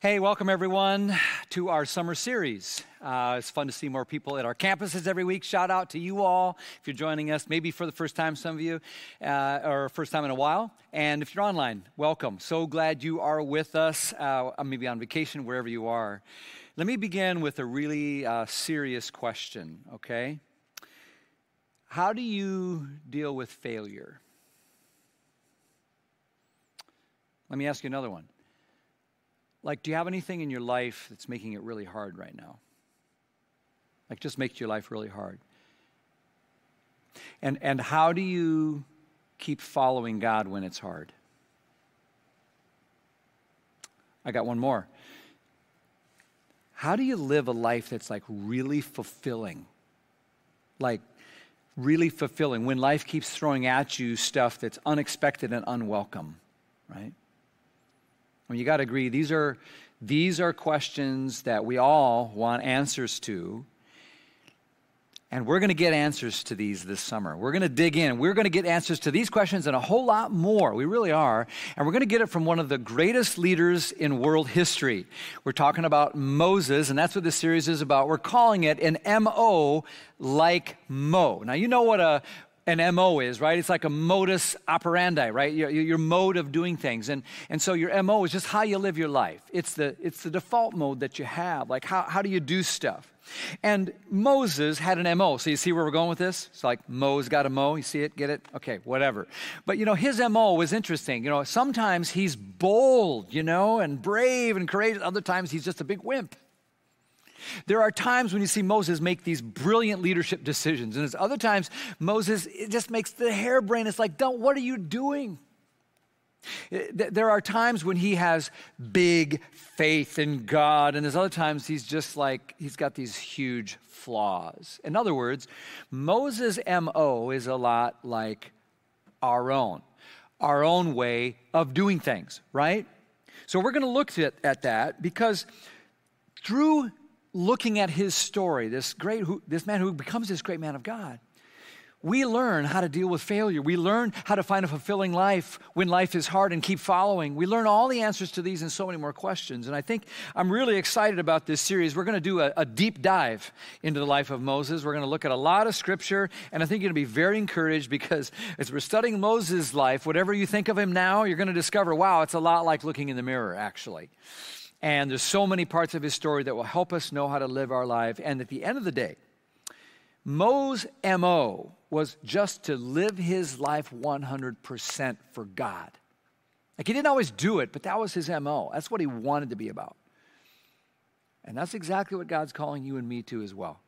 Hey, welcome everyone to our summer series. Uh, it's fun to see more people at our campuses every week. Shout out to you all if you're joining us, maybe for the first time, some of you, uh, or first time in a while. And if you're online, welcome. So glad you are with us, uh, maybe on vacation, wherever you are. Let me begin with a really uh, serious question, okay? How do you deal with failure? Let me ask you another one. Like, do you have anything in your life that's making it really hard right now? Like, just makes your life really hard. And, and how do you keep following God when it's hard? I got one more. How do you live a life that's like really fulfilling? Like, really fulfilling when life keeps throwing at you stuff that's unexpected and unwelcome, right? I mean, you got to agree, these are, these are questions that we all want answers to. And we're going to get answers to these this summer. We're going to dig in. We're going to get answers to these questions and a whole lot more. We really are. And we're going to get it from one of the greatest leaders in world history. We're talking about Moses, and that's what this series is about. We're calling it an MO like Mo. Now, you know what a, an MO is, right? It's like a modus operandi, right? Your, your, mode of doing things. And, and so your MO is just how you live your life. It's the, it's the default mode that you have. Like, how, how do you do stuff? And Moses had an MO. So you see where we're going with this? It's like Mo's got a Mo. You see it? Get it? Okay, whatever. But you know, his MO was interesting. You know, sometimes he's bold, you know, and brave and courageous. Other times he's just a big wimp. There are times when you see Moses make these brilliant leadership decisions, and there's other times Moses it just makes the hairbrain. It's like, don't, what are you doing? Eh, there are times when he has big faith in God, and there's other times he's just like, he's got these huge flaws. In other words, Moses' MO is a lot like our own, our own way of doing things, right? So we're going to look at, at that because through looking at his story, this great, who, this man who becomes this great man of God, we learn how to deal with failure. We learn how to find a fulfilling life when life is hard and keep following. We learn all the answers to these and so many more questions. And I think I'm really excited about this series. We're going to do a, a deep dive into the life of Moses. We're going to look at a lot of scripture, and I think you're going to be very encouraged because as we're studying Moses' life, whatever you think of him now, you're going to discover wow, it's a lot like looking in the mirror, actually. And there's so many parts of his story that will help us know how to live our life. And at the end of the day, Mo's MO was just to live his life 100% for God. Like he didn't always do it, but that was his MO. That's what he wanted to be about. And that's exactly what God's calling you and me to as well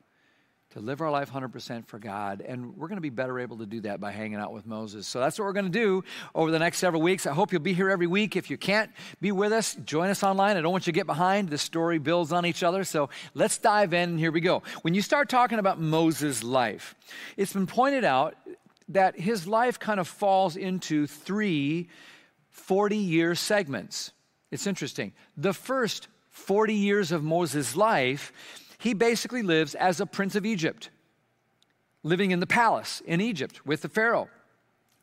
to live our life 100% for God. And we're going to be better able to do that by hanging out with Moses. So that's what we're going to do over the next several weeks. I hope you'll be here every week. If you can't be with us, join us online. I don't want you to get behind. The story builds on each other. So let's dive in. Here we go. When you start talking about Moses' life, it's been pointed out that his life kind of falls into three 40 year segments. It's interesting. The first 40 years of Moses' life he basically lives as a prince of Egypt, living in the palace in Egypt with the Pharaoh.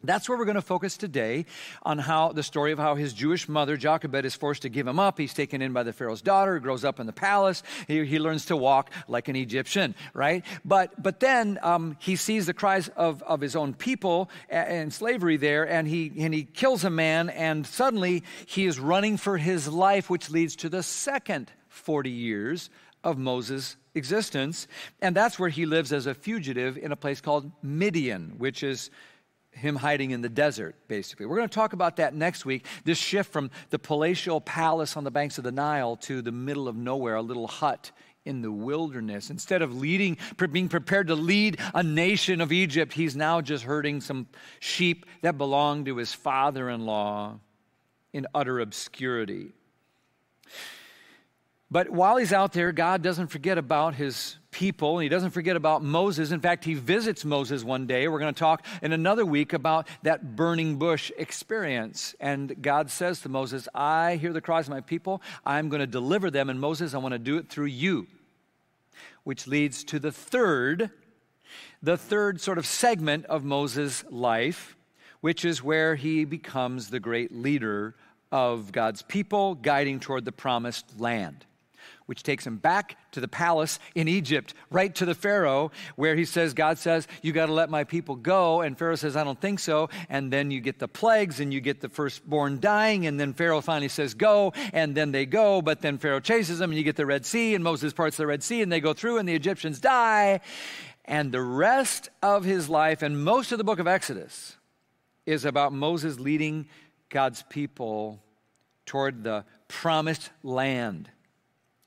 That's where we're going to focus today on how the story of how his Jewish mother, Jochebed, is forced to give him up. He's taken in by the Pharaoh's daughter, He grows up in the palace. He, he learns to walk like an Egyptian, right? But, but then um, he sees the cries of, of his own people and slavery there, and he, and he kills a man, and suddenly he is running for his life, which leads to the second 40 years of Moses' existence. And that's where he lives as a fugitive in a place called Midian, which is him hiding in the desert, basically. We're going to talk about that next week. This shift from the palatial palace on the banks of the Nile to the middle of nowhere, a little hut in the wilderness. Instead of leading, being prepared to lead a nation of Egypt, he's now just herding some sheep that belong to his father in law in utter obscurity. But while he's out there, God doesn't forget about his people. He doesn't forget about Moses. In fact, he visits Moses one day. We're going to talk in another week about that burning bush experience. And God says to Moses, I hear the cries of my people. I'm going to deliver them. And Moses, I want to do it through you. Which leads to the third, the third sort of segment of Moses' life, which is where he becomes the great leader of God's people guiding toward the promised land which takes him back to the palace in Egypt, right to the Pharaoh, where he says, God says, You got to let my people go. And Pharaoh says, I don't think so. And then you get the plagues and you get the firstborn dying. And then Pharaoh finally says, Go. And then they go. But then Pharaoh chases them and you get the Red Sea. And Moses parts the Red Sea and they go through and the Egyptians die. And the rest of his life and most of the book of Exodus is about Moses leading God's people toward the promised land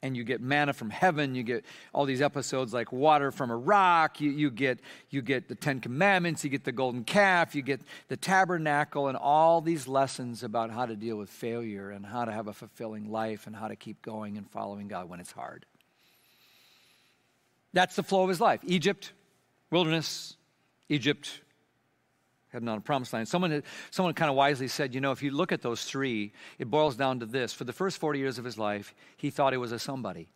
and you get manna from heaven you get all these episodes like water from a rock you, you, get you get the ten commandments you get the golden calf you get the tabernacle and all these lessons about how to deal with failure and how to have a fulfilling life and how to keep going and following god when it's hard. That's the flow of his life. Egypt wilderness egypt heading on a promised land. Someone, someone kind of wisely said, you know, if you look at those three, it boils down to this. For the first 40 years of his life, he thought he was a somebody.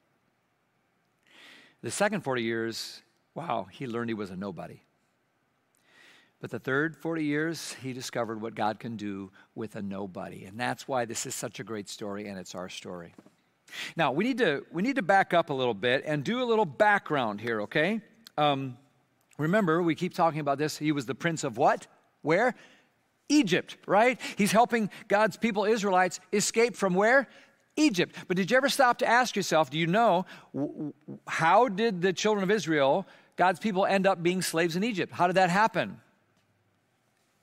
The second 40 years, wow, he learned he was a nobody. But the third 40 years, he discovered what God can do with a nobody. And that's why this is such a great story, and it's our story. Now, we need to, we need to back up a little bit and do a little background here, okay? Um, remember, we keep talking about this. He was the prince of what? Where? Egypt, right? He's helping God's people, Israelites, escape from where? Egypt. But did you ever stop to ask yourself, do you know how did the children of Israel, God's people, end up being slaves in Egypt? How did that happen?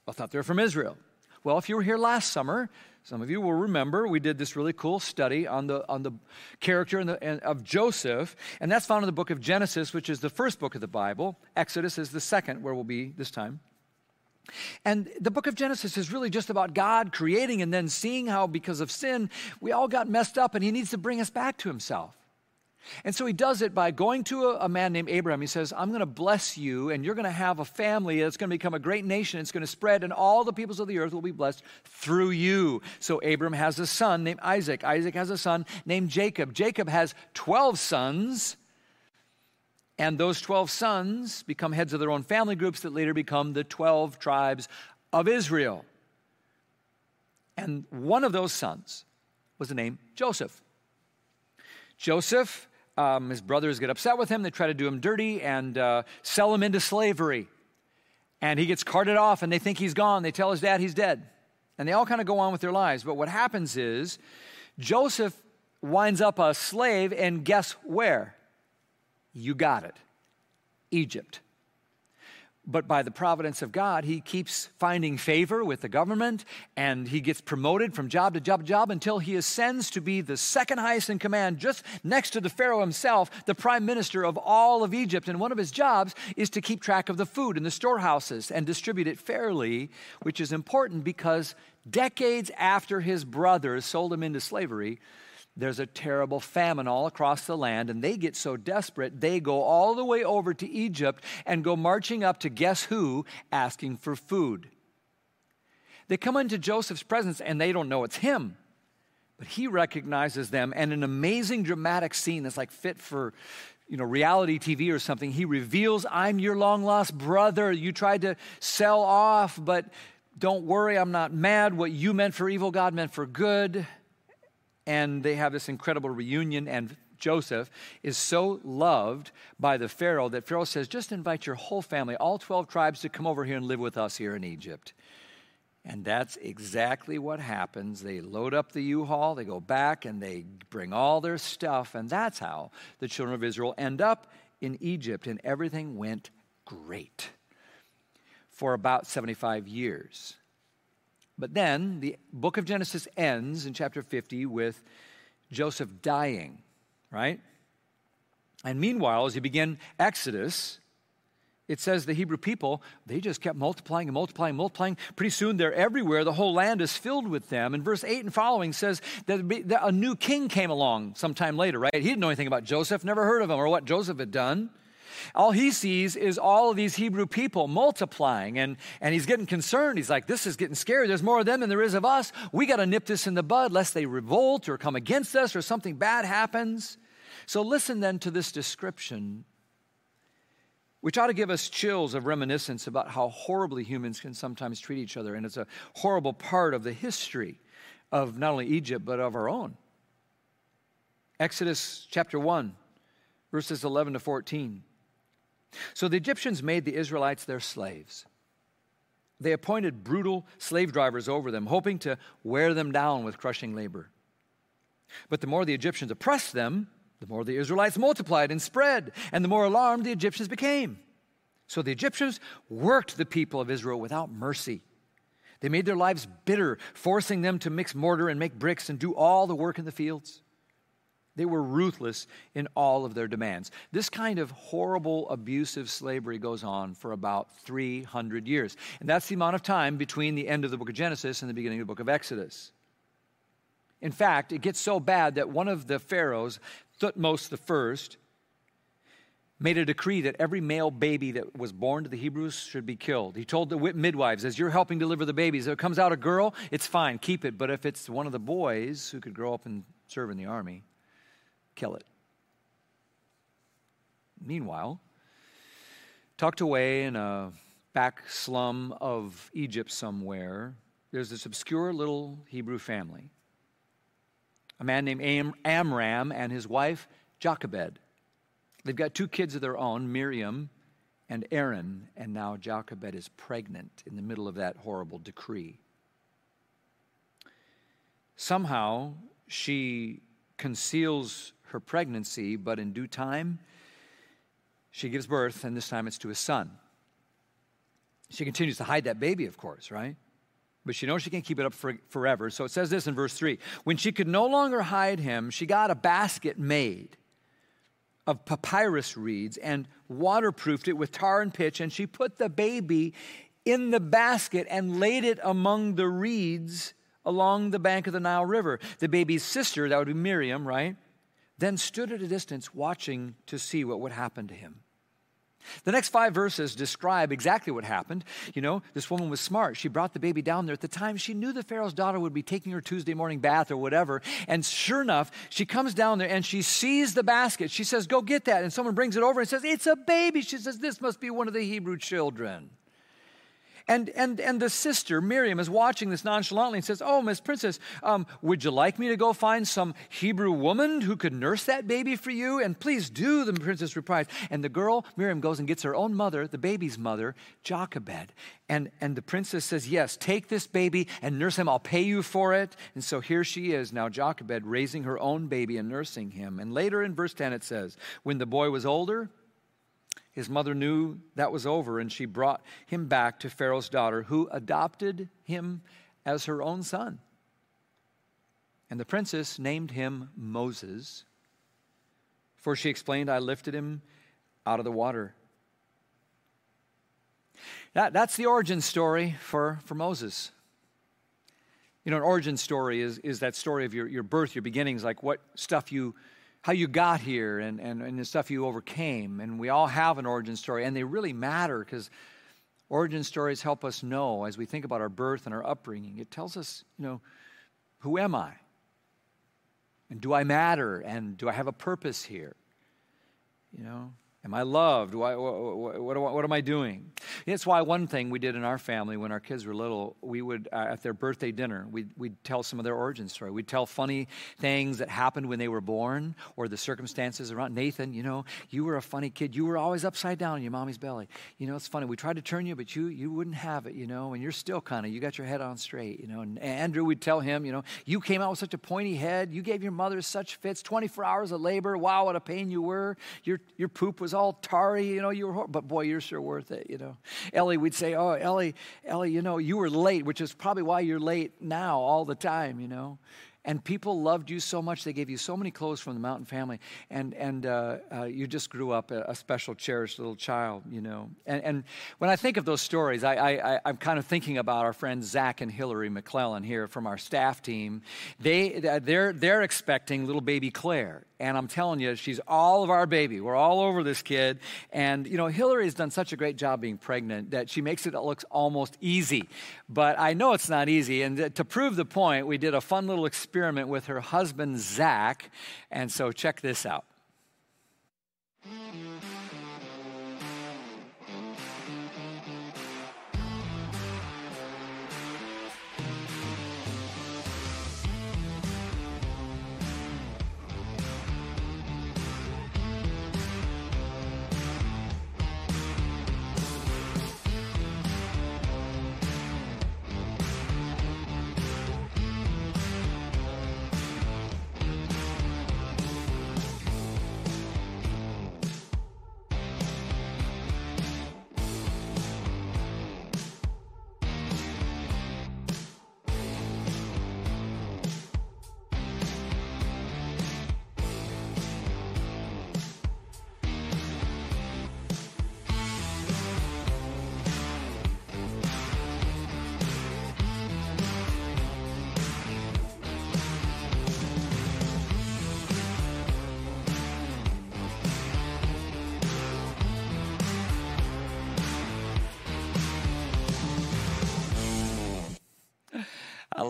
Well, I thought they were from Israel. Well, if you were here last summer, some of you will remember we did this really cool study on the, on the character the, of Joseph, and that's found in the book of Genesis, which is the first book of the Bible. Exodus is the second, where we'll be this time. And the book of Genesis is really just about God creating and then seeing how, because of sin, we all got messed up and He needs to bring us back to Himself. And so He does it by going to a, a man named Abraham. He says, I'm going to bless you, and you're going to have a family that's going to become a great nation. It's going to spread, and all the peoples of the earth will be blessed through you. So Abram has a son named Isaac. Isaac has a son named Jacob. Jacob has 12 sons. And those 12 sons become heads of their own family groups that later become the 12 tribes of Israel. And one of those sons was the name Joseph. Joseph, um, his brothers get upset with him. They try to do him dirty and uh, sell him into slavery. And he gets carted off, and they think he's gone. They tell his dad he's dead. And they all kind of go on with their lives. But what happens is Joseph winds up a slave, and guess where? You got it. Egypt. But by the providence of God, he keeps finding favor with the government and he gets promoted from job to job to job until he ascends to be the second highest in command, just next to the Pharaoh himself, the prime minister of all of Egypt. And one of his jobs is to keep track of the food in the storehouses and distribute it fairly, which is important because decades after his brothers sold him into slavery, there's a terrible famine all across the land, and they get so desperate, they go all the way over to Egypt and go marching up to guess who, asking for food. They come into Joseph's presence and they don't know it's him, but he recognizes them. And an amazing dramatic scene that's like fit for you know, reality TV or something, he reveals, I'm your long lost brother. You tried to sell off, but don't worry, I'm not mad. What you meant for evil, God meant for good and they have this incredible reunion and Joseph is so loved by the Pharaoh that Pharaoh says, just invite your whole family, all 12 tribes, to come over here and live with us here in Egypt. And that's exactly what happens. They load up the U Haul, they go back, and they bring all their stuff. And that's how the children of Israel end up in Egypt. And everything went great for about 75 years. But then the book of Genesis ends in chapter 50 with Joseph dying, right? And meanwhile, as you begin Exodus, it says the Hebrew people, they just kept multiplying and multiplying and multiplying. Pretty soon they're everywhere. The whole land is filled with them. And verse 8 and following says that a new king came along sometime later, right? He didn't know anything about Joseph, never heard of him or what Joseph had done. All he sees is all of these Hebrew people multiplying, and, and he's getting concerned. He's like, This is getting scary. There's more of them than there is of us. We got to nip this in the bud lest they revolt or come against us or something bad happens. So listen then to this description, which ought to give us chills of reminiscence about how horribly humans can sometimes treat each other. And it's a horrible part of the history of not only Egypt, but of our own. Exodus chapter 1, verses 11 to 14. So the Egyptians made the Israelites their slaves. They appointed brutal slave drivers over them, hoping to wear them down with crushing labor. But the more the Egyptians oppressed them, the more the Israelites multiplied and spread, and the more alarmed the Egyptians became. So the Egyptians worked the people of Israel without mercy. They made their lives bitter, forcing them to mix mortar and make bricks and do all the work in the fields. They were ruthless in all of their demands. This kind of horrible, abusive slavery goes on for about 300 years. And that's the amount of time between the end of the book of Genesis and the beginning of the book of Exodus. In fact, it gets so bad that one of the pharaohs, Thutmose first, made a decree that every male baby that was born to the Hebrews should be killed. He told the midwives, as you're helping deliver the babies, if it comes out a girl, it's fine, keep it. But if it's one of the boys who could grow up and serve in the army, kill it. Meanwhile, tucked away in a back slum of Egypt somewhere, there's this obscure little Hebrew family. A man named Am- Amram and his wife, Jochebed. They've got two kids of their own, Miriam and Aaron, and now Jochebed is pregnant in the middle of that horrible decree. Somehow, she conceals her pregnancy, but in due time, she gives birth, and this time it's to a son. She continues to hide that baby, of course, right? But she knows she can't keep it up for, forever. So it says this in verse 3 When she could no longer hide him, she got a basket made of papyrus reeds and waterproofed it with tar and pitch, and she put the baby in the basket and laid it among the reeds along the bank of the Nile River. The baby's sister, that would be Miriam, right? Then stood at a distance watching to see what would happen to him. The next five verses describe exactly what happened. You know, this woman was smart. She brought the baby down there. At the time, she knew the Pharaoh's daughter would be taking her Tuesday morning bath or whatever. And sure enough, she comes down there and she sees the basket. She says, Go get that. And someone brings it over and says, It's a baby. She says, This must be one of the Hebrew children. And, and, and the sister, Miriam, is watching this nonchalantly and says, Oh, Miss Princess, um, would you like me to go find some Hebrew woman who could nurse that baby for you? And please do, the princess replies. And the girl, Miriam, goes and gets her own mother, the baby's mother, Jochebed. And, and the princess says, Yes, take this baby and nurse him. I'll pay you for it. And so here she is now, Jochebed, raising her own baby and nursing him. And later in verse 10, it says, When the boy was older, his mother knew that was over, and she brought him back to Pharaoh's daughter, who adopted him as her own son. And the princess named him Moses, for she explained, I lifted him out of the water. That, that's the origin story for, for Moses. You know, an origin story is, is that story of your, your birth, your beginnings, like what stuff you how you got here and, and, and the stuff you overcame. And we all have an origin story, and they really matter because origin stories help us know as we think about our birth and our upbringing. It tells us, you know, who am I? And do I matter? And do I have a purpose here? You know, Am I loved? What, what, what, what, am I doing? That's why one thing we did in our family when our kids were little, we would, uh, at their birthday dinner, we'd, we'd tell some of their origin story. We'd tell funny things that happened when they were born or the circumstances around. Nathan, you know, you were a funny kid. You were always upside down in your mommy's belly. You know, it's funny. We tried to turn you, but you, you wouldn't have it, you know, and you're still kind of, you got your head on straight, you know. And Andrew we'd tell him, you know, you came out with such a pointy head. You gave your mother such fits, 24 hours of labor. Wow, what a pain you were. Your, your poop was was all tarry, you know, you were, but boy, you're sure worth it, you know. Ellie, we'd say, oh, Ellie, Ellie, you know, you were late, which is probably why you're late now all the time, you know. And people loved you so much, they gave you so many clothes from the mountain family. And, and uh, uh, you just grew up a, a, special, cherished little child, you know. And, and when I think of those stories, I, I, I'm kind of thinking about our friends Zach and Hillary McClellan here from our staff team. They, they're, they're expecting little baby Claire. And I'm telling you, she's all of our baby. We're all over this kid. And, you know, Hillary has done such a great job being pregnant that she makes it look almost easy. But I know it's not easy. And to prove the point, we did a fun little experiment with her husband, Zach. And so check this out.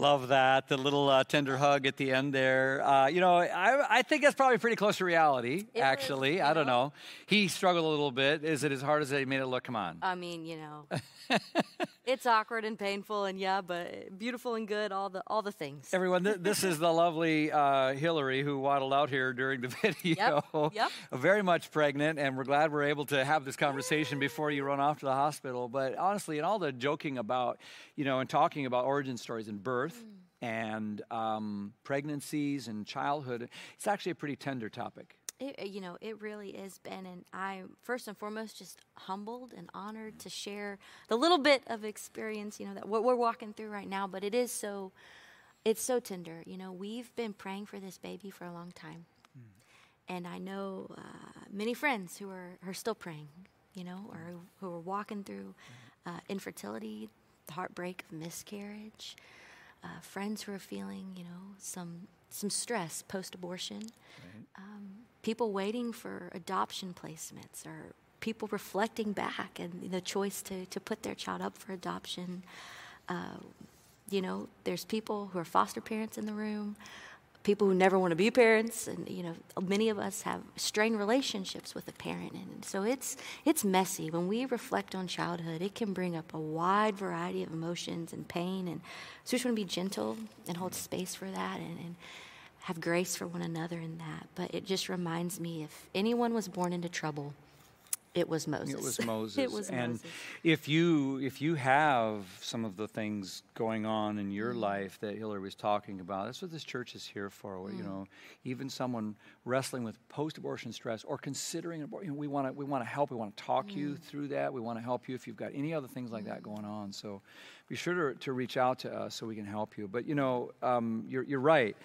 Love that. The little uh, tender hug at the end there. Uh, you know, I, I think that's probably pretty close to reality, It actually. was, I don't know. know. He struggled a little bit. Is it as hard as they made it look? Come on. I mean, you know, it's awkward and painful, and yeah, but beautiful and good. All the all the things. Everyone, th- this is the lovely uh, Hillary who waddled out here during the video. yep. Very much pregnant, and we're glad we're able to have this conversation before you run off to the hospital. But honestly, and all the joking about, you know, and talking about origin stories and birth and um, pregnancies and childhood, it's actually a pretty tender topic. It, uh, you know, it really is, Ben, and I'm first and foremost just humbled and honored to share the little bit of experience, you know, that what we're walking through right now. But it is so, it's so tender. You know, we've been praying for this baby for a long time, and I know uh, many friends who are, are still praying, you know, or who, who are walking through uh, infertility, the heartbreak of miscarriage, uh, friends who are feeling, you know, some some stress post-abortion, um, people waiting for adoption placements, or people reflecting back and the choice to to put their child up for adoption. Uh, you know, there's people who are foster parents in the room, people who never want to be parents, and you know, many of us have strained relationships with a parent, and so it's it's messy. When we reflect on childhood, it can bring up a wide variety of emotions and pain, and so we just want to be gentle and hold space for that, and, and have grace for one another in that. But it just reminds me, if anyone was born into trouble, it was Moses. It was Moses. it was and Moses. if you if you have some of the things going on in your Mm. life that Hillary was talking about, that's what this church is here for. Mm. You know, even someone wrestling with post-abortion stress or considering abortion, you know, we want to we want to help. We want to talk you Mm. through that. We want to help you if you've got any other things like that going on. So be sure to, to reach out to us so we can help you. But you know, um, you're you're right.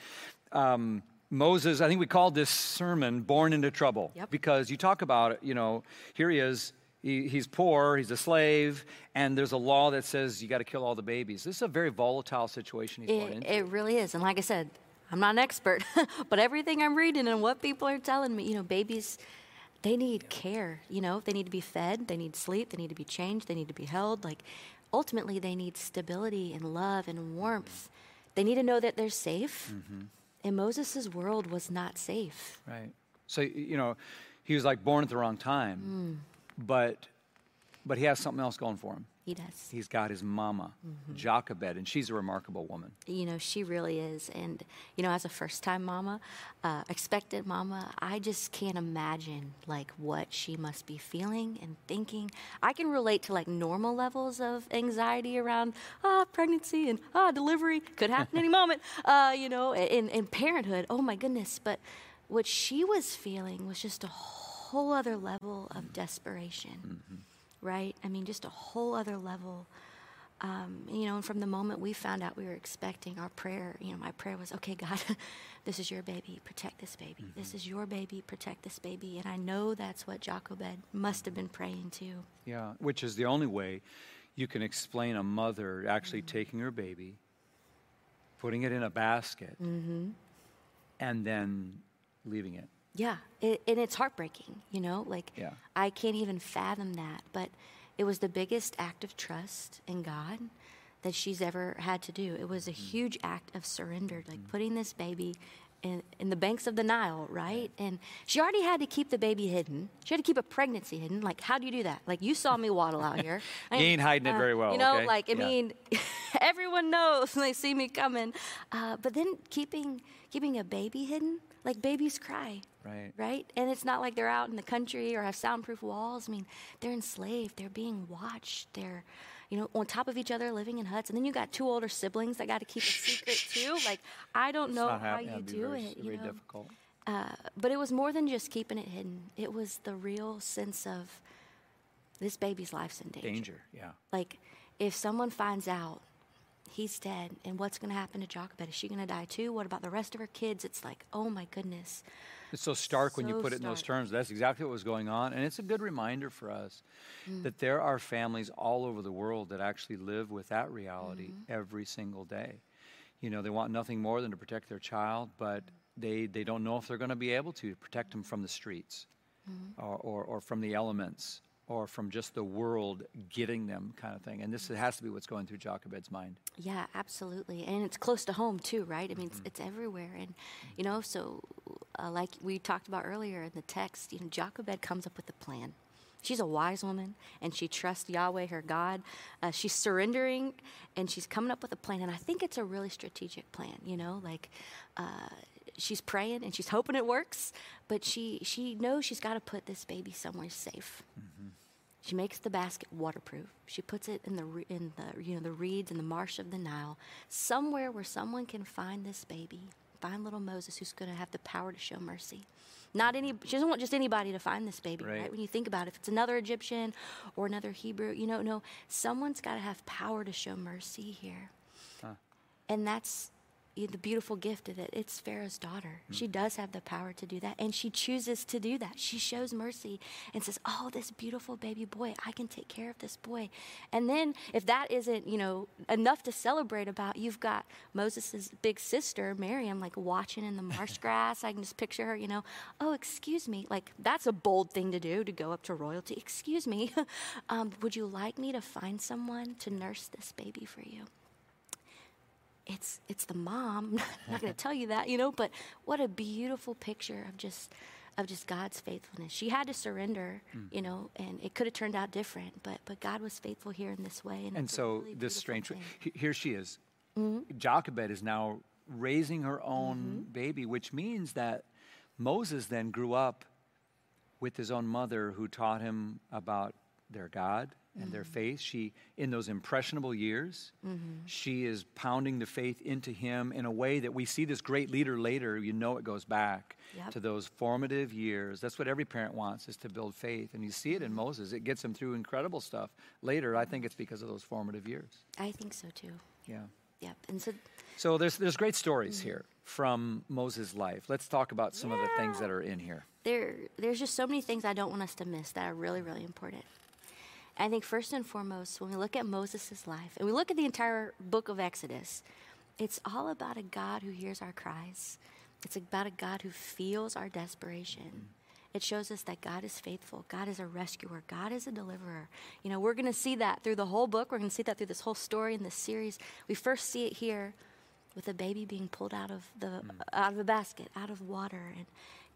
Um, Moses, I think we called this sermon "Born into Trouble" Yep. because you talk about it. You know, here he is. He, he's poor. He's a slave, and there's a law that says you got to kill all the babies. This is a very volatile situation he's It, into. it really is. And like I said, I'm not an expert, but everything I'm reading and what people are telling me, you know, babies, they need care. You know, they need to be fed, they need sleep, they need to be changed, they need to be held. Like, ultimately, they need stability and love and warmth. They need to know that they're safe. Mm-hmm. And Moses' world was not safe. Right. So you know, he was like born at the wrong time, mm. but but he has something else going for him. He does. He's got his mama, Jochebed, and she's a remarkable woman. you know she really is. And you know as a first time mama uh, expected mama i just can't imagine like what she must be feeling and thinking. I can relate to like normal levels of anxiety around ah pregnancy and ah delivery could happen any moment uh, you know in, in parenthood. Oh my goodness. But what she was feeling was just a whole other level of desperation right i mean just a whole other level um, you know, and from the moment we found out we were expecting, our prayer, you know, my prayer was, okay, God, this is your baby, protect this baby. Mm-hmm. This is your baby, protect this baby. And I know that's what Jochebed must have been praying to. Yeah, which is the only way you can explain a mother actually mm-hmm. taking her baby, putting it in a basket, mm-hmm. and then leaving it. Yeah, it, and it's heartbreaking, you know, like Yeah. I can't even fathom that. But it was the biggest act of trust in God that she's ever had to do. It was a mm. huge act of surrender, like mm. putting this baby in, in the banks of the Nile, right? And she already had to keep the baby hidden. She had to keep a pregnancy hidden. Like, how do you do that? Like, you saw me waddle out here. I You ain't hiding it uh, very well, You know, okay? like, I Yeah. mean, everyone knows when they see me coming. Uh, but then keeping keeping a baby hidden, like babies cry Right. right? And it's not like they're out in the country or have soundproof walls. I mean, they're enslaved. They're being watched. They're, you know, on top of each other, living in huts. And then you got two older siblings that got to keep a secret too. Like, I don't know how you do very, it. You Very know? difficult. Uh, but it was more than just keeping it hidden. It was the real sense of this baby's life's in danger. Danger. Yeah. Like, if someone finds out he's dead, and what's going to happen to Jochebed? Is she going to die too? What about the rest of her kids? It's like, oh my goodness. It's so stark when you So put it in those terms. That's exactly what was going on. And it's a good reminder for us Mm. that there are families all over the world that actually live with that reality Mm-hmm. every single day. You know, they want nothing more than to protect their child, but they, they don't know if they're going to be able to protect them from the streets Mm-hmm. or, or, or from the elements or from just the world getting them kind of thing. And this has to be what's going through Jochebed's mind. Yeah, absolutely. And it's close to home too, right? I mean, it's, it's everywhere. And, you know, so uh, like we talked about earlier in the text, you know, Jochebed comes up with a plan. She's a wise woman and she trusts Yahweh, her God. Uh, she's surrendering and she's coming up with a plan. And I think it's a really strategic plan, you know, like uh, she's praying and she's hoping it works, but she, she knows she's got to put this baby somewhere safe. Mm-hmm. She makes the basket waterproof. She puts it in the in the you know the reeds in the marsh of the Nile, somewhere where someone can find this baby, find little Moses who's going to have the power to show mercy. Not any. She doesn't want just anybody to find this baby, right? right? When you think about it, if it's another Egyptian or another Hebrew, you know, no, someone's got to have power to show mercy here, huh. and that's the beautiful gift of it. It's Pharaoh's daughter. Mm. She does have the power to do that, and she chooses to do that. She shows mercy and says, "Oh, this beautiful baby boy, I can take care of this boy." And then, if that isn't, you know, enough to celebrate about, you've got Moses' big sister, Miriam, like watching in the marsh grass. I can just picture her, you know, "Oh, excuse me," like that's a bold thing to do to go up to royalty. Excuse me, um, would you like me to find someone to nurse this baby for you? It's it's the mom. I'm not going to tell you that, you know, but what a beautiful picture of just of just God's faithfulness. She had to surrender, mm. you know, and it could have turned out different, but but God was faithful here in this way. And, and so really this strange thing. here she is. Mm-hmm. Jochebed is now raising her own mm-hmm. baby, which means that Moses then grew up with his own mother who taught him about their God and mm-hmm. their faith. She, in those impressionable years, mm-hmm. she is pounding the faith into him in a way that we see this great leader later. You know, it goes back yep. to those formative years. That's what every parent wants is to build faith, and you see it in mm-hmm. Moses. It gets him through incredible stuff. Later, I think it's because of those formative years. I think so too. Yeah. Yep. And so. So there's there's great stories mm-hmm. here from Moses' life. Let's talk about some yeah. of the things that are in here. There, there's just so many things I don't want us to miss that are really, really important. I think first and foremost, when we look at Moses' life and we look at the entire book of Exodus, it's all about a God who hears our cries. It's about a God who feels our desperation. It shows us that God is faithful. God is a rescuer. God is a deliverer. You know, we're going to see that through the whole book. We're going to see that through this whole story in this series. We first see it here with a baby being pulled out of the mm. out of a basket, out of water, and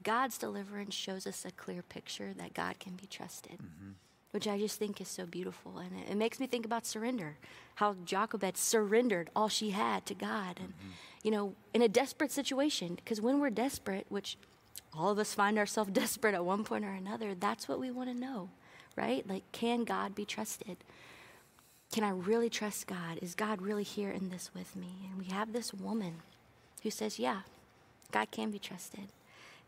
God's deliverance shows us a clear picture that God can be trusted. Mm-hmm which I just think is so beautiful. And it, it, makes me think about surrender, how Jochebed surrendered all she had to God. And, mm-hmm. you know, in a desperate situation, because when we're desperate, which all of us find ourselves desperate at one point or another, that's what we want to know, right? Like, can God be trusted? Can I really trust God? Is God really here in this with me? And we have this woman who says, yeah, God can be trusted.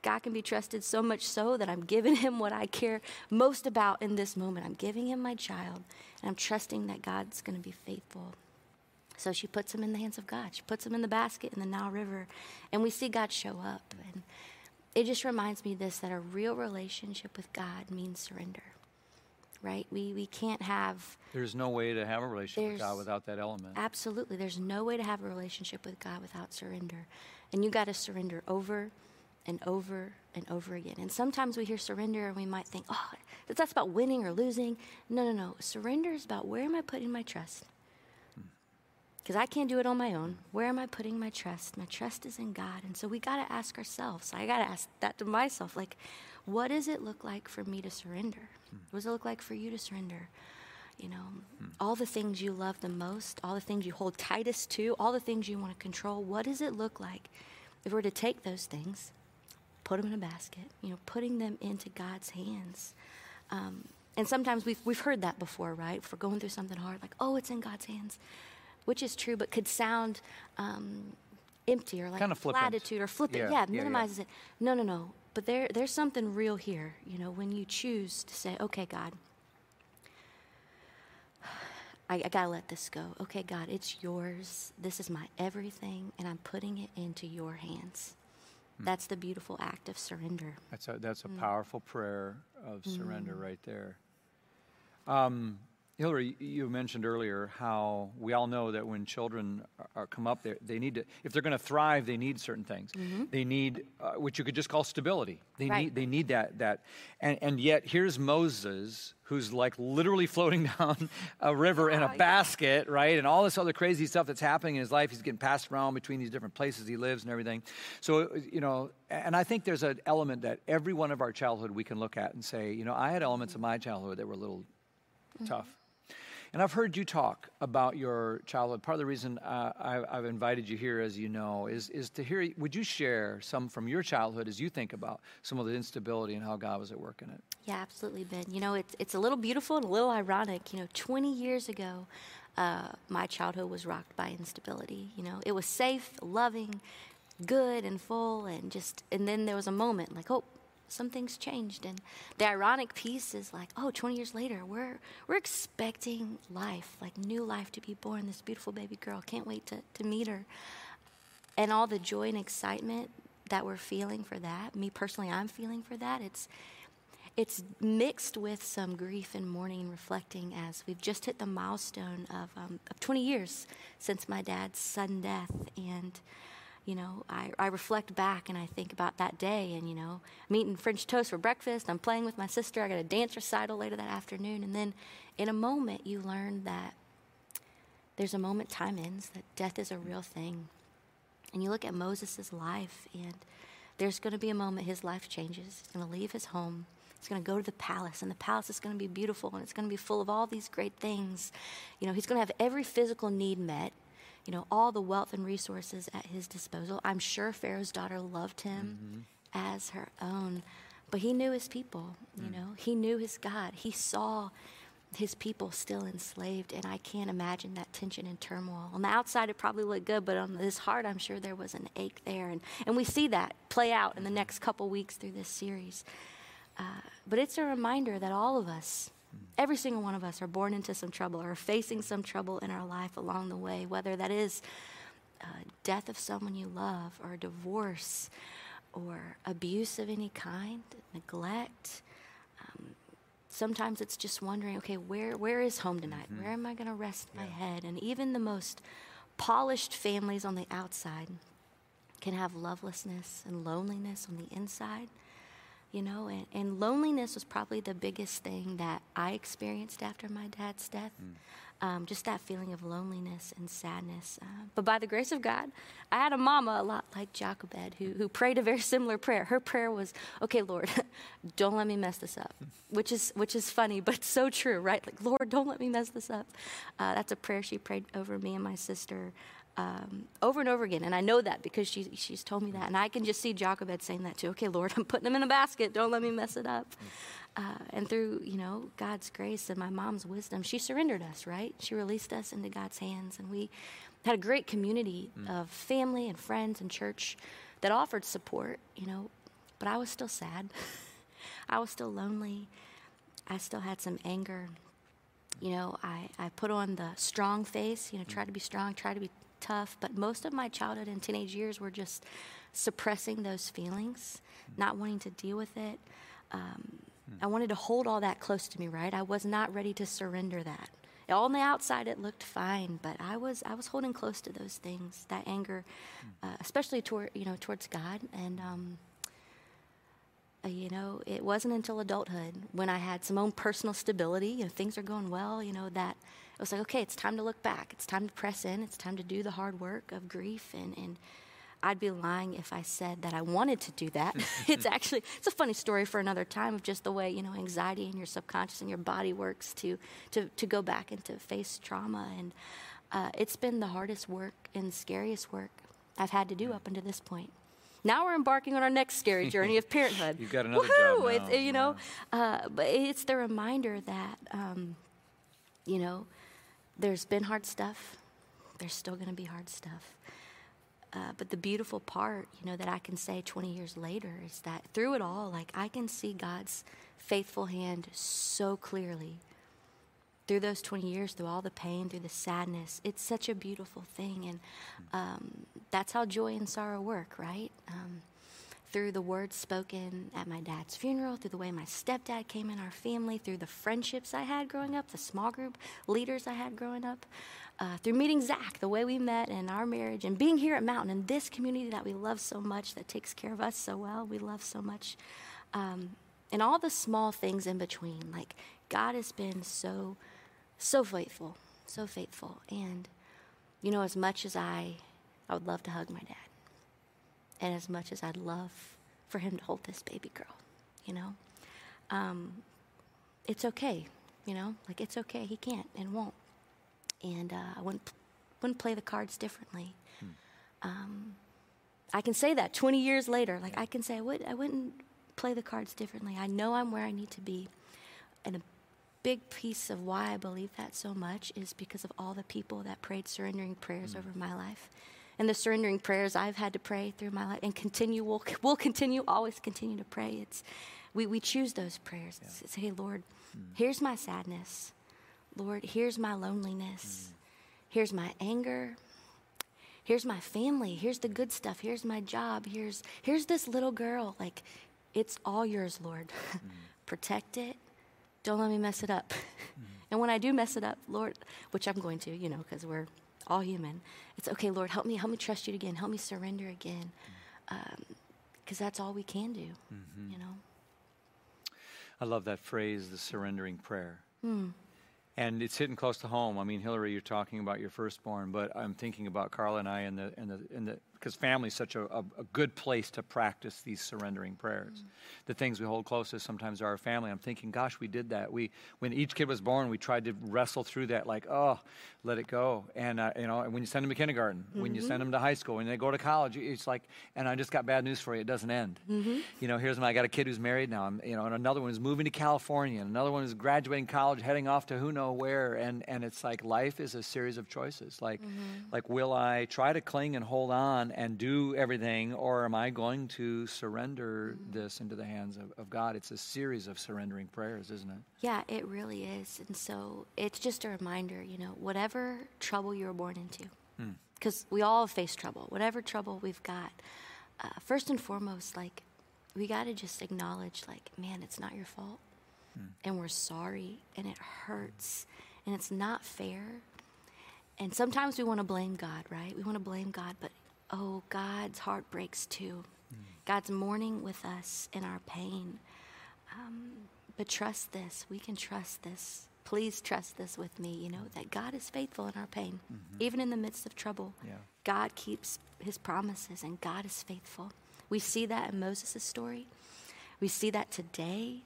God can be trusted so much so that I'm giving him what I care most about in this moment. I'm giving him my child, and I'm trusting that God's going to be faithful. So she puts him in the hands of God. She puts him in the basket in the Nile River, and we see God show up. And it just reminds me this that a real relationship with God means surrender. Right? We we can't have There's no way to have a relationship with God without that element. Absolutely. There's no way to have a relationship with God without surrender. And you got to surrender over and over and over again. And sometimes we hear surrender and we might think, oh, that's about winning or losing. No, no, no. Surrender is about where am I putting my trust? Hmm. Because I can't do it on my own. Where am I putting my trust? My trust is in God. And so we got to ask ourselves. I got to ask that to myself. Like, what does it look like for me to surrender? Hmm. What does it look like for you to surrender? You know, hmm. all the things you love the most, all the things you hold tightest to, all the things you want to control. What does it look like if we're to take those things put them in a basket, you know, putting them into God's hands. Um, and sometimes we've, we've heard that before, right? For going through something hard, like, oh, it's in God's hands, which is true, but could sound um, empty or like kind of platitude or flippant. Yeah, yeah minimizes yeah, yeah. it. No, no, no. But there, there's something real here, you know, when you choose to say, okay, God, I, I got to let this go. Okay, God, it's yours. This is my everything, and I'm putting it into your hands. Mm. That's the beautiful act of surrender. That's a, that's a mm. powerful prayer of surrender mm. right there. Um, Hillary, you mentioned earlier how we all know that when children are, come up, they need to, if they're going to thrive, they need certain things. Mm-hmm. They need, uh, which you could just call stability. They right. need, they need that, that, and, and yet here's Moses, who's like literally floating down a river in a basket, right? And all this other crazy stuff that's happening in his life. He's getting passed around between these different places he lives and everything. So, you know, and I think there's an element that every one of our childhood we can look at and say, you know, I had elements of my childhood that were a little mm-hmm. tough and I've heard you talk about your childhood. Part of the reason uh, I, have invited you here, as you know, is, is to hear, would you share some from your childhood as you think about some of the instability and how God was at work in it? Yeah, absolutely, Ben. You know, it's, it's a little beautiful and a little ironic. You know, 20 years ago, uh, my childhood was rocked by instability. You know, it was safe, loving, good, and full, and just, and then there was a moment like, oh, something's changed. And the ironic piece is like, oh, 20 years later, we're, we're expecting life, like new life to be born, this beautiful baby girl. Can't wait to, to meet her. And all the joy and excitement that we're feeling for that, me personally, I'm feeling for that. It's, it's mixed with some grief and mourning and reflecting as we've just hit the milestone of, um, of 20 years since my dad's sudden death. And you know, I, I reflect back and I think about that day and, you know, I'm eating French toast for breakfast. I'm playing with my sister. I got a dance recital later that afternoon. And then in a moment, you learn that there's a moment time ends, that death is a real thing. And you look at Moses' life, and there's going to be a moment his life changes. He's going to leave his home. He's going to go to the palace, and the palace is going to be beautiful, and it's going to be full of all these great things. You know, he's going to have every physical need met you know, all the wealth and resources at his disposal. I'm sure Pharaoh's daughter loved him mm-hmm. as her own, but he knew his people, you mm. know, he knew his God. He saw his people still enslaved, and I can't imagine that tension and turmoil. On the outside, it probably looked good, but on his heart, I'm sure there was an ache there. And, and we see that play out in the mm-hmm. next couple weeks through this series. Uh, but it's a reminder that all of us, Every single one of us are born into some trouble or facing some trouble in our life along the way, whether that is uh, death of someone you love, or divorce, or abuse of any kind, neglect. Um, sometimes it's just wondering, okay, where where is home tonight? Mm-hmm. Where am I going to rest yeah. my head? And even the most polished families on the outside can have lovelessness and loneliness on the inside you know, and, and loneliness was probably the biggest thing that I experienced after my dad's death. Mm. Um, just that feeling of loneliness and sadness. Uh, but by the grace of God, I had a mama a lot like Jochebed who, who prayed a very similar prayer. Her prayer was, "Okay, Lord, don't let me mess this up," which is which is funny, but so true, right? Like, Lord, don't let me mess this up. Uh, that's a prayer she prayed over me and my sister um, over and over again. And I know that because she, she's told me that. And I can just see Jochebed saying that too. Okay, Lord, I'm putting them in a basket. Don't let me mess it up. Uh, and through, you know, God's grace and my mom's wisdom, she surrendered us, right? She released us into God's hands. And we had a great community mm. of family and friends and church that offered support, you know. But I was still sad. I was still lonely. I still had some anger. You know, I, I put on the strong face, you know, try to be strong, try to be tough, but most of my childhood and teenage years were just suppressing those feelings, not wanting to deal with it. Um, I wanted to hold all that close to me, right? I was not ready to surrender that. All on the outside, it looked fine, but I was I was holding close to those things, that anger, uh, especially toward you know towards God, and um, uh, you know it wasn't until adulthood when I had some own personal stability and things are going well, you know that was like, okay, it's time to look back. It's time to press in. It's time to do the hard work of grief. And, and I'd be lying if I said that I wanted to do that. it's actually, it's a funny story for another time of just the way, you know, anxiety and your subconscious and your body works to, to, to go back and to face trauma. And uh, it's been the hardest work and scariest work I've had to do up until this point. Now we're embarking on our next scary journey of parenthood. You've got another Woo-hoo! job now. It's, you know, uh, but it's the reminder that, um, you know, there's been hard stuff. There's still going to be hard stuff. Uh, but the beautiful part, you know, that I can say 20 years later is that through it all, like I can see God's faithful hand so clearly. Through those 20 years, through all the pain, through the sadness, it's such a beautiful thing. And um, that's how joy and sorrow work, right? Um, through the words spoken at my dad's funeral, through the way my stepdad came in our family, through the friendships I had growing up, the small group leaders I had growing up, uh, through meeting Zach, the way we met and our marriage, and being here at Mountain in this community that we love so much, that takes care of us so well, we love so much. Um, and all the small things in between. Like, God has been so, so faithful, so faithful. And, you know, as much as I, I would love to hug my dad, and as much as I'd love for him to hold this baby girl, you know, um, it's okay, you know, like it's okay. He can't and won't. And uh, I wouldn't, wouldn't play the cards differently. Hmm. Um, I can say that 20 years later. Like, I can say I, would, I wouldn't play the cards differently. I know I'm where I need to be. And a big piece of why I believe that so much is because of all the people that prayed surrendering prayers mm. over my life. And the surrendering prayers I've had to pray through my life and continue, we'll, we'll continue, always continue to pray. It's, we, we choose those prayers. Yeah. It's, hey, Lord, mm. here's my sadness. Lord, here's my loneliness. Mm. Here's my anger. Here's my family. Here's the good stuff. Here's my job. Here's, here's this little girl. Like, it's all yours, Lord. Mm. Protect it. Don't let me mess it up. Mm. And when I do mess it up, Lord, which I'm going to, you know, because we're all human, it's okay, Lord, help me, help me trust you again. Help me surrender again. Because um, that's all we can do, mm-hmm. you know. I love that phrase, the surrendering prayer. Mm. And it's hitting close to home. I mean, Hillary, you're talking about your firstborn, but I'm thinking about Carla and I and the and the and the because family is such a, a, a, good place to practice these surrendering prayers. Mm-hmm. The things we hold closest sometimes are our family. I'm thinking, gosh, we did that. We, when each kid was born, we tried to wrestle through that, like, oh, let it go. And uh, you know, and when you send them to kindergarten, mm-hmm. when you send mm-hmm. them to high school, when they go to college, it's like, and I just got bad news for you. It doesn't end. Mm-hmm. You know, here's my. I got a kid who's married now. I'm, you know, and another one is moving to California, and another one is graduating college, heading off to who know where. And and it's like life is a series of choices. Like, mm-hmm. like will I try to cling and hold on and do everything or am I going to surrender this into the hands of, of God? It's a series of surrendering prayers, isn't it? Yeah, it really is. And so it's just a reminder, you know, whatever trouble you were born into, because hmm. we all face trouble, whatever trouble we've got, uh, first and foremost, like, we got to just acknowledge, like, man, it's not your fault. Hmm. And we're sorry, and it hurts, and it's not fair. And sometimes we want to blame God, right? We want to blame God, but oh, God's heart breaks too. Mm. God's mourning with us in our pain. Um, but trust this. We can trust this. Please trust this with me, you know, that God is faithful in our pain. Mm-hmm. Even in the midst of trouble, yeah. God keeps his promises and God is faithful. We see that in Moses' story. We see that today.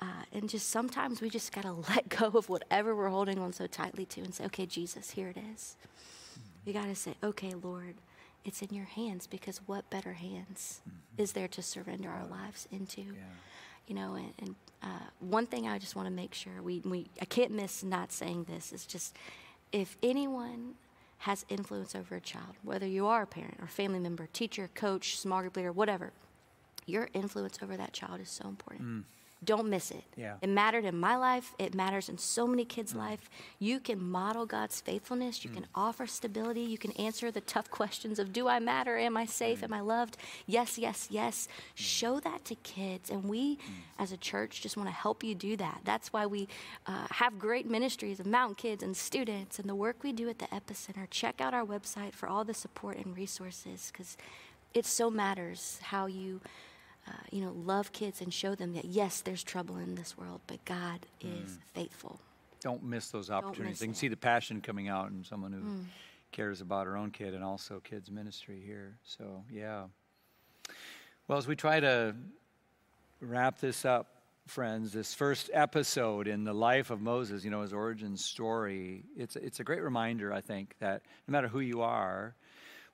Uh, and just sometimes we just got to let go of whatever we're holding on so tightly to and say, okay, Jesus, here it is. You got to say, okay, Lord, it's in your hands because what better hands mm-hmm. is there to surrender our lives into? Yeah. You know, and, and uh, one thing I just want to make sure we, we I can't miss not saying this is just if anyone has influence over a child, whether you are a parent or family member, teacher, coach, small group leader, whatever, your influence over that child is so important. Mm. Don't miss it. Yeah. It mattered in my life. It matters in so many kids' mm. life. You can model God's faithfulness. You mm. can offer stability. You can answer the tough questions of do I matter? Am I safe? Mm. Am I loved? Yes, yes, yes. Mm. Show that to kids. And we, mm. as a church, just want to help you do that. That's why we uh, have great ministries of mountain kids and students and the work we do at the Epicenter. Check out our website for all the support and resources because it so matters how you uh, you know, love kids and show them that yes, there's trouble in this world, but God is mm. faithful. Don't miss those opportunities. Miss they can it. see the passion coming out in someone who mm. cares about her own kid and also kids ministry here. So yeah. Well, as we try to wrap this up, friends, this first episode in the life of Moses, you know, his origin story, it's, it's a great reminder, I think, that no matter who you are,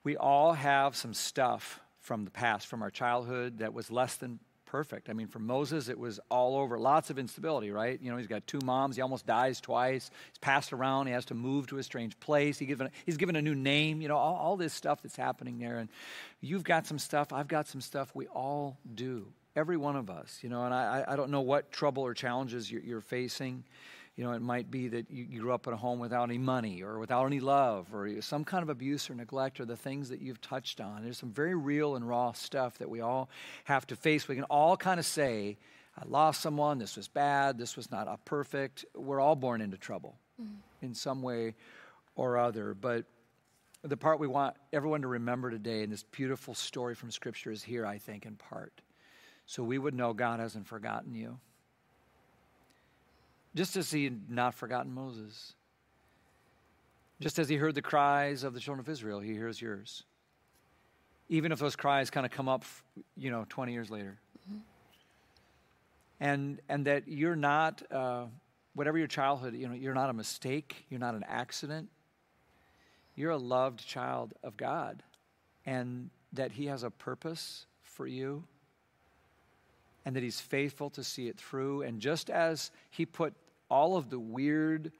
we all have some stuff from the past, from our childhood, that was less than perfect. I mean, for Moses, it was all over, lots of instability, right? You know, he's got two moms. He almost dies twice. He's passed around. He has to move to a strange place. He given, he's given a new name. You know, all, all this stuff that's happening there. And you've got some stuff. I've got some stuff. We all do. Every one of us, you know, and I, I don't know what trouble or challenges you're, you're facing. You know, it might be that you, you grew up in a home without any money or without any love or some kind of abuse or neglect or the things that you've touched on. There's some very real and raw stuff that we all have to face. We can all kind of say, I lost someone, this was bad, this was not a perfect. We're all born into trouble mm-hmm. in some way or other. But the part we want everyone to remember today in this beautiful story from Scripture is here, I think, in part. So we would know God hasn't forgotten you. Just as he had not forgotten Moses. Just as he heard the cries of the children of Israel, he hears yours. Even if those cries kind of come up, you know, 20 years later. Mm-hmm. And, and that you're not, uh, whatever your childhood, you know, you're not a mistake, you're not an accident. You're a loved child of God. And that he has a purpose for you and that he's faithful to see it through. And just as he put all of the weird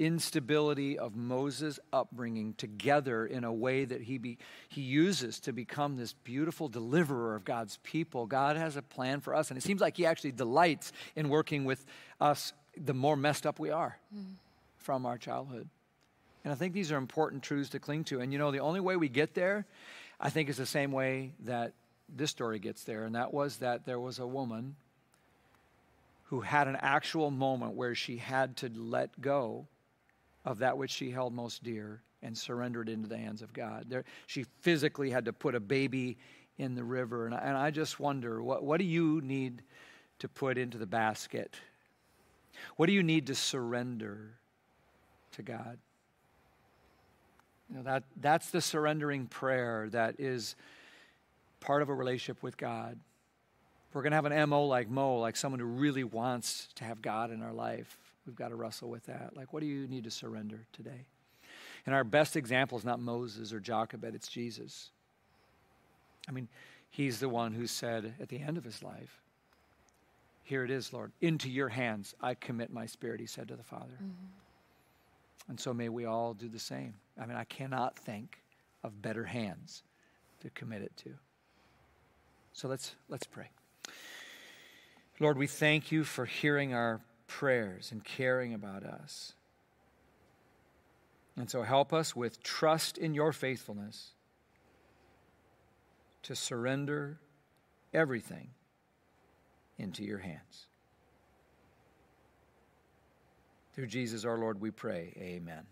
instability of Moses' upbringing together in a way that he, be, he uses to become this beautiful deliverer of God's people. God has a plan for us, and it seems like he actually delights in working with us the more messed up we are mm. from our childhood. And I think these are important truths to cling to. And you know, the only way we get there, I think, is the same way that this story gets there, and that was that there was a woman who had an actual moment where she had to let go of that which she held most dear and surrender it into the hands of God. There, she physically had to put a baby in the river. And I, and I just wonder what, what do you need to put into the basket? What do you need to surrender to God? You know, that, that's the surrendering prayer that is part of a relationship with God we're going to have an MO like Mo, like someone who really wants to have God in our life, we've got to wrestle with that. Like, what do you need to surrender today? And our best example is not Moses or Jochebed, it's Jesus. I mean, he's the one who said at the end of his life, Here it is, Lord. Into your hands I commit my spirit, he said to the Father. Mm-hmm. And so may we all do the same. I mean, I cannot think of better hands to commit it to. So let's, let's pray. Lord, we thank you for hearing our prayers and caring about us. And so help us with trust in your faithfulness to surrender everything into your hands. Through Jesus our Lord, we pray. Amen.